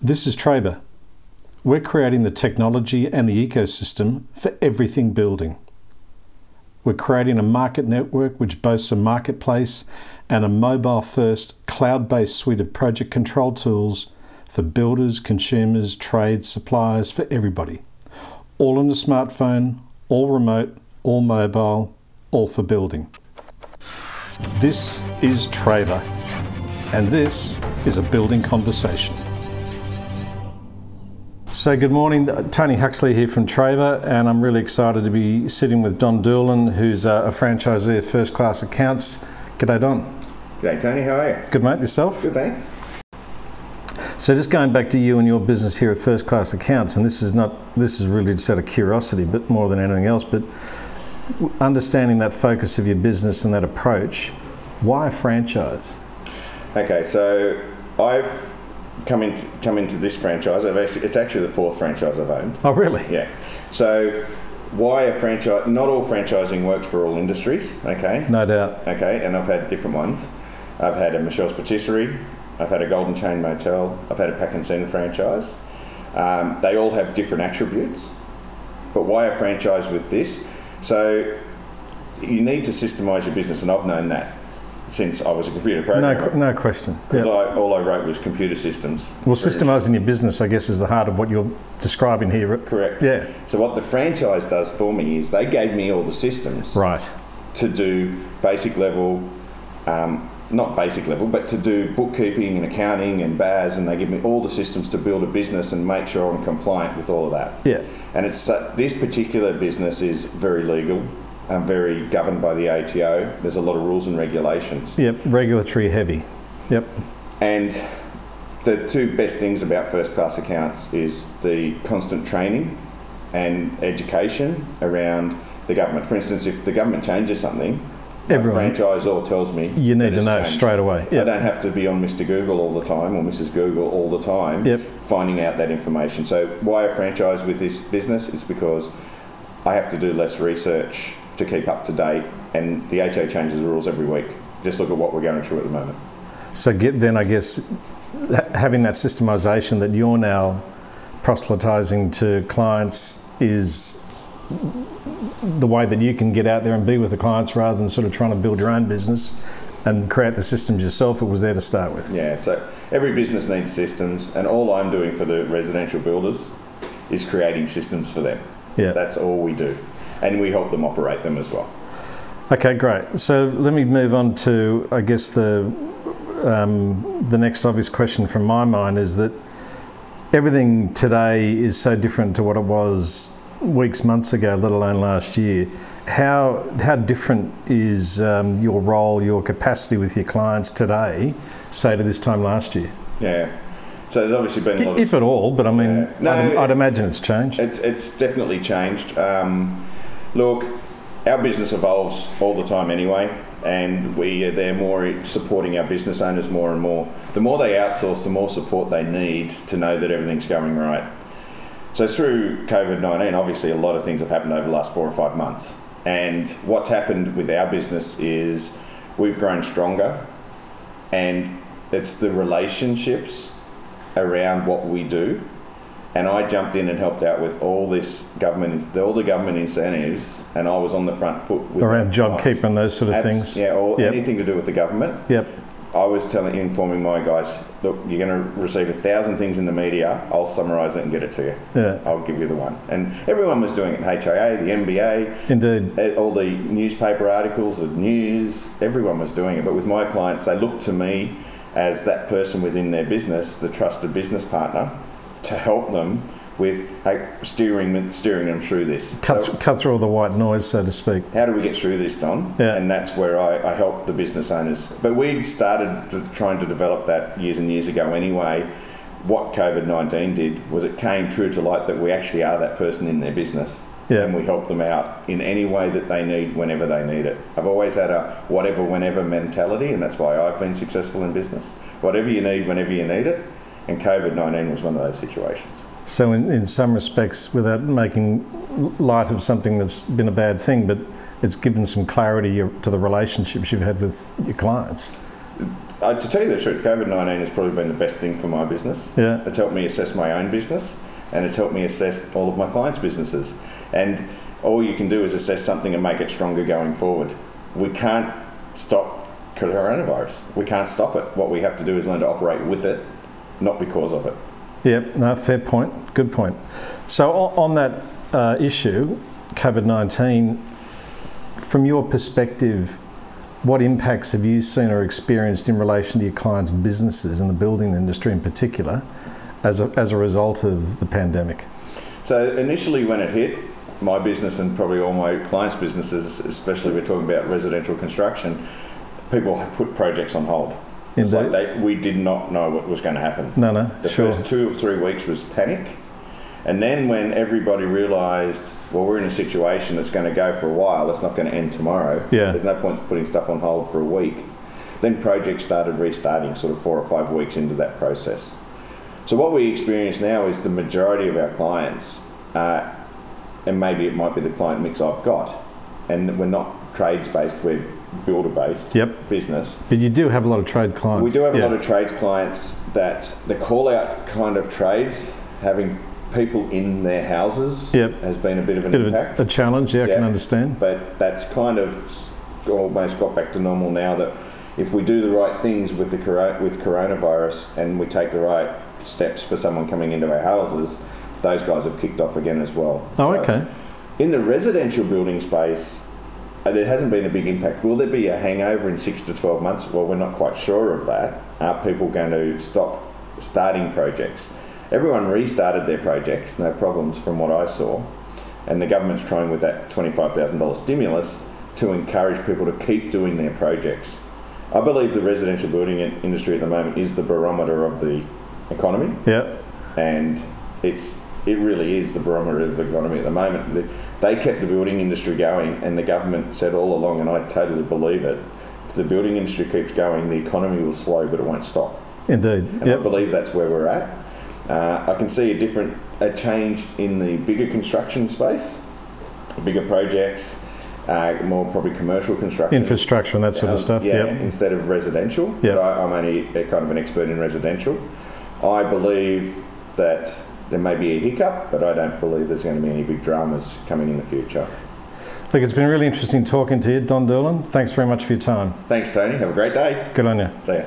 This is Trabr. We're creating the technology and the ecosystem for everything building. We're creating a market network which boasts a marketplace and a mobile first, cloud based suite of project control tools for builders, consumers, trades, suppliers, for everybody. All on the smartphone, all remote, all mobile, all for building. This is Trabr, and this is a building conversation. So, good morning. Tony Huxley here from Trabr, and I'm really excited to be sitting with Don Doolan, who's a franchisee of First Class Accounts. G'day, Don. G'day, Tony. How are you? Good, mate. Yourself? Good, thanks. So, just going back to you and your business here at First Class Accounts, and this is not this is really just out of curiosity, but more than anything else, but understanding that focus of your business and that approach, why a franchise? Okay, so I've come into come into this franchise. I've actually, it's actually the fourth franchise I've owned. Oh, really? Yeah. So why a franchise? Not all franchising works for all industries. Okay. No doubt. Okay, and I've had different ones. I've had a Michel's Patisserie. I've had a Golden Chain Motel. I've had a Pack and Send franchise. Um, they all have different attributes. But why a franchise with this? So you need to systemize your business, and I've known that since I was a computer programmer. No, no question. Because Yep. All I wrote was computer systems. Well, systemizing your business, I guess, is the heart of what you're describing here. Correct. Yeah. So what the franchise does for me is they gave me all the systems Right. to do basic level, um, not basic level, but to do bookkeeping and accounting and BAS, and they give me all the systems to build a business and make sure I'm compliant with all of that. Yeah. And it's uh, this particular business is very legal, and very governed by the ATO. There's a lot of rules and regulations. Yep. Regulatory heavy. Yep. And the two best things about first class accounts is the constant training and education around the government. For instance, if the government changes something, Everyone- franchisor tells me You need to know changed. straight away. I don't have to be on Mr. Google all the time or Mrs. Google all the time Yep. finding out that information. So why a franchise with this business is because I have to do less research to keep up to date and the ATO changes the rules every week. Just look at what we're going through at the moment. So get, then I guess having that systemization that you're now proselytizing to clients is the way that you can get out there and be with the clients rather than sort of trying to build your own business and create the systems yourself. It was there to start with. Yeah, so every business needs systems, and all I'm doing for the residential builders is creating systems for them. Yeah. That's all we do. And we help them operate them as well. Okay, great. So let me move on to, I guess, the um, the next obvious question from my mind is that everything today is so different to what it was weeks, months ago, let alone last year. How how different is um, your role, your capacity with your clients today, say to this time last year, Yeah. So there's obviously been a lot of if at all? But I mean, Yeah. No, I'd, I'd imagine it's changed. It's, it's definitely changed. Um, look, our business evolves all the time anyway, and we are there more supporting our business owners more and more. The more they outsource, the more support they need to know that everything's going right. So through COVID 19, obviously a lot of things have happened over the last four or five months. And what's happened with our business is we've grown stronger, and it's the relationships around what we do and I jumped in and helped out with all this government, all the government incentives, and I was on the front foot with Around job guys. keeper and those sort of Abs- things. Yeah, or Yep. anything to do with the government. Yep. I was telling, informing my guys, look, you're going to receive a thousand things in the media. I'll summarise it and get it to you. Yeah. I'll give you the one. And everyone was doing it. HIA, the MBA, Indeed. eh, all the newspaper articles, the news, everyone was doing it. But with my clients, they looked to me as that person within their business, the trusted business partner, to help them with hey, steering them- steering them through this. Cut, So cut through all the white noise, so to speak. how do we get through this, Don? Yeah. And that's where I, I help the business owners. But we'd started to, trying to develop that years and years ago anyway. What COVID 19 did was it came true to light that we actually are that person in their business. Yeah. And we help them out in any way that they need whenever they need it. I've always had a whatever, whenever mentality, and that's why I've been successful in business. Whatever you need, whenever you need it. And COVID 19 was one of those situations. So, in, in some respects, without making light of something that's been a bad thing, but it's given some clarity to the relationships you've had with your clients. Uh, to tell you the truth, COVID 19 has probably been the best thing for my business. Yeah. It's helped me assess my own business and it's helped me assess all of my clients' businesses. And all you can do is assess something and make it stronger going forward. We can't stop coronavirus. We can't stop it. What we have to do is learn to operate with it, not because of it. Yep, no, fair point. Good point. So, on that uh, issue, COVID 19, from your perspective, what impacts have you seen or experienced in relation to your clients' businesses in the building industry in particular as a, as a result of the pandemic? So initially, when it hit, my business and probably all my clients' businesses, especially we're talking about residential construction, people put projects on hold. It's like they, we did not know what was going to happen. No, no, The sure. first two or three weeks was panic. And then when everybody realised, well, we're in a situation that's going to go for a while, it's not going to end tomorrow. Yeah. There's no point putting stuff on hold for a week. Then projects started restarting sort of four or five weeks into that process. So what we experience now is the majority of our clients, uh, and maybe it might be the client mix I've got, and we're not trades based, we're builder based Yep. business. But you do have a lot of trade clients. We do have yeah. a lot of trades clients that the call out kind of trades, having people in their houses, Yep. has been a bit of an Bit of a, impact. a challenge, yeah, I can understand. but that's kind of almost got back to normal now. That if we do the right things with the with coronavirus and we take the right steps for someone coming into our houses, those guys have kicked off again as well. Oh, So- okay. in the residential building space, Uh, there hasn't been a big impact. Will there be a hangover in six to 12 months? Well, we're not quite sure of that. Are people going to stop starting projects? Everyone restarted their projects, no problems from what I saw. And the government's trying with that $25,000 stimulus to encourage people to keep doing their projects. I believe the residential building industry at the moment is the barometer of the economy Yeah, and it's it really is the barometer of the economy at the moment. The- They kept the building industry going, and the government said all along, and I totally believe it. If the building industry keeps going, the economy will slow, but it won't stop. indeed. And I believe that's where we're at. Uh, I can see a different a change in the bigger construction space, bigger projects, uh, more probably commercial construction. Infrastructure and that sort of Um, stuff. Yeah, Yep. instead of residential. Yep. But I, I'm only a, kind of an expert in residential. I believe that there may be a hiccup, but I don't believe there's going to be any big dramas coming in the future. Look, it's been really interesting talking to you, Don Doolan. Thanks very much for your time. Thanks, Tony. Have a great day. Good on you. See ya.